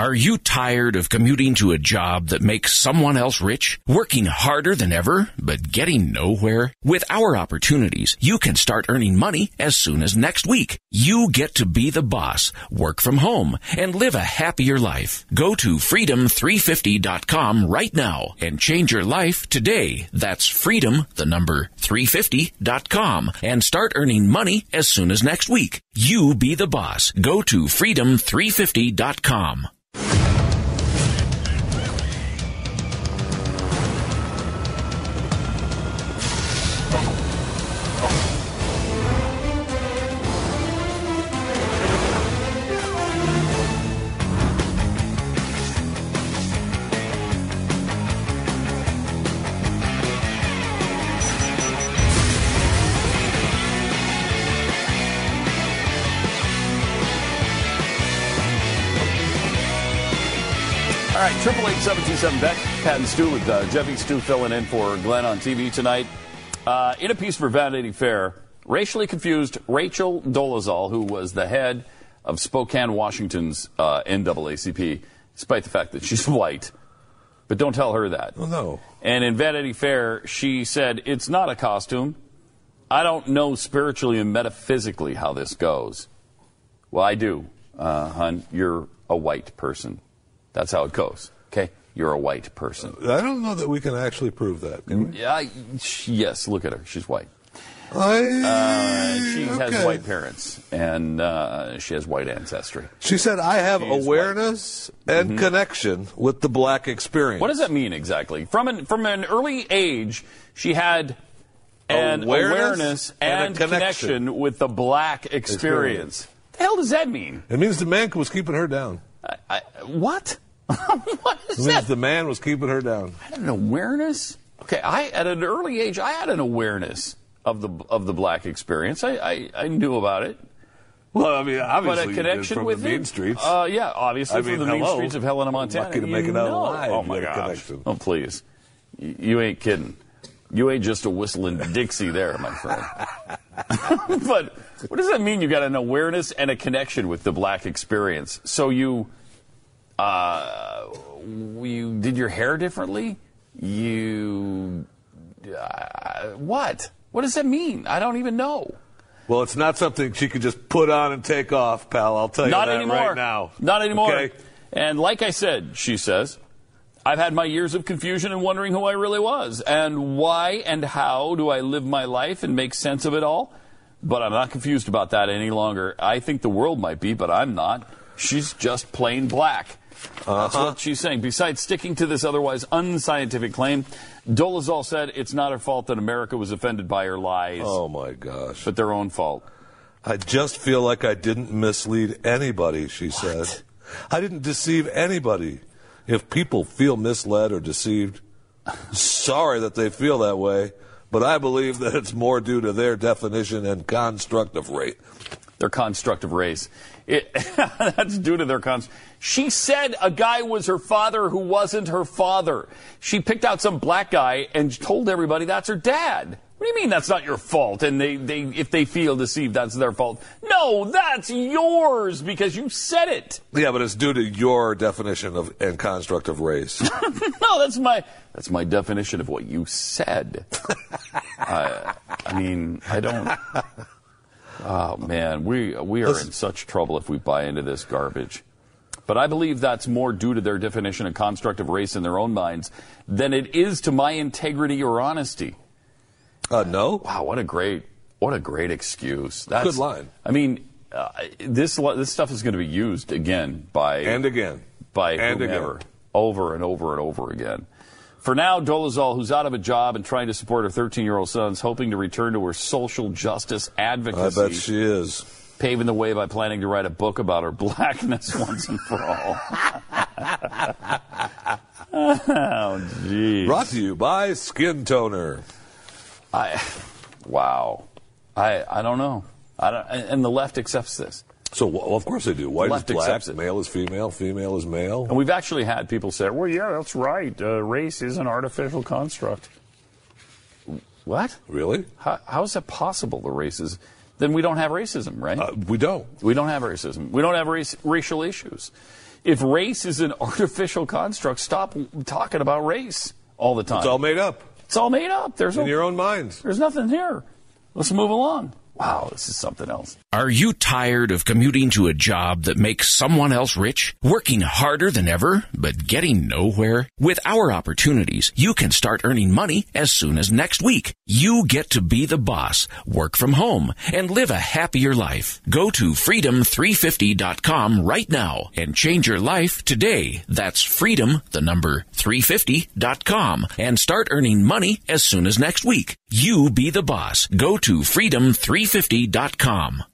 Are you tired of commuting to a job that makes someone else rich? Working harder than ever, but getting nowhere? With our opportunities, you can start earning money as soon as next week. You get to be the boss, work from home, and live a happier life. Go to freedom350.com right now and change your life today. That's freedom, the number 350.com, and start earning money as soon as next week. You be the boss. Go to freedom350.com. All right, triple eight seven two seven Beck, Pat and Stu with uh, Jeffy Stu filling in for Glenn on TV tonight. Uh, in a piece for Vanity Fair, racially confused Rachel Dolezal, who was the head of Spokane, Washington's uh, NAACP, despite the fact that she's white. But don't tell her that. Oh, no. And in Vanity Fair, she said, It's not a costume. I don't know spiritually and metaphysically how this goes. Well, I do, uh, hun. You're a white person. That's how it goes. Okay? You're a white person. I don't know that we can actually prove that. Yeah, I- yes, look at her. She's white. I, Uh, she has white parents, and uh, she has white ancestry. She said, I have She's awareness and connection with the black experience. Mm-hmm. What does that mean exactly? From an, from an early age, she had an Awareness awareness, and and, connection. connection. with the black experience. The hell does that mean? It means the man was keeping her down. I, I, what? what It is means that? the man was keeping her down. I had an awareness. Okay, I at an early age, I had an awareness of the of the black experience. I I, I knew about it, Well, I mean, obviously, but obviously, a connection from with the mean it? streets. Uh, yeah, obviously I from mean, the mean streets of Helena, Montana. Lucky to make You it out know. alive, Oh my had gosh! connection. Oh please, you, you ain't kidding. You ain't just a whistling Dixie there, my friend. but what does that mean? You got an awareness and a connection with the black experience. So you, uh, you did your hair differently. You, uh, what? What does that mean? I don't even know. well, it's not something she could just put on and take off, pal. I'll tell you Not that anymore. right now. Not anymore. Okay? And like I said, she says, I've had my years of confusion and wondering who I really was and why and how do I live my life and make sense of it all. But I'm not confused about that any longer. I think the world might be, but I'm not. She's just plain black. That's uh-huh. what she's saying. Besides sticking to this otherwise unscientific claim, Dolezal said it's not her fault that America was offended by her lies, Oh my gosh! but their own fault. I just feel like I didn't mislead anybody. She said, I didn't deceive anybody. If people feel misled or deceived, sorry that they feel that way, but I believe that it's more due to their definition and construct of race. Their construct of race. It, that's due to their con. She said a guy was her father who wasn't her father. She picked out some black guy and told everybody that's her dad. What do you mean that's not your fault? And they, they, if they feel deceived, that's their fault. No, that's yours because you said it. Yeah, but it's due to your definition of and construct of race. No, that's my, that's my definition of what you said. I, I mean, I don't. Oh man, we we are in such trouble if we buy into this garbage. But I believe that's more due to their definition and construct of race in their own minds than it is to my integrity or honesty. Uh, no? Wow, what a great what a great excuse. That's Good line. I mean, uh, this this stuff is going to be used again by And again. by And whomever, again. over and over and over again. For now, Dolezal, who's out of a job and trying to support her 13-year-old son, is hoping to return to her social justice advocacy. I bet she is. paving the way by planning to write a book about her blackness once and for all. oh, geez. Brought to you by Skin Toner. I, wow. I, I don't know. I don't, and the left accepts this. So, well, of course they do. White is black, male is female, female is male. And we've actually had people say, well, yeah, that's right. Uh, race is an artificial construct. What? Really? How, how is that possible, the races? Then we don't have racism, right? Uh, we don't. we don't have racism. We don't have race, racial issues. If race is an artificial construct, stop talking about race all the time. It's all made up It's all made up. There's in no, your own mind. there's nothing here. Let's move along. Wow, this is something else. Are you tired of commuting to a job that makes someone else rich? Working harder than ever, but getting nowhere? With our opportunities, you can start earning money as soon as next week. You get to be the boss, work from home, and live a happier life. Go to freedom350.com right now and change your life today. That's freedom, the number 350.com, and start earning money as soon as next week. You be the boss. Go to freedom350.com.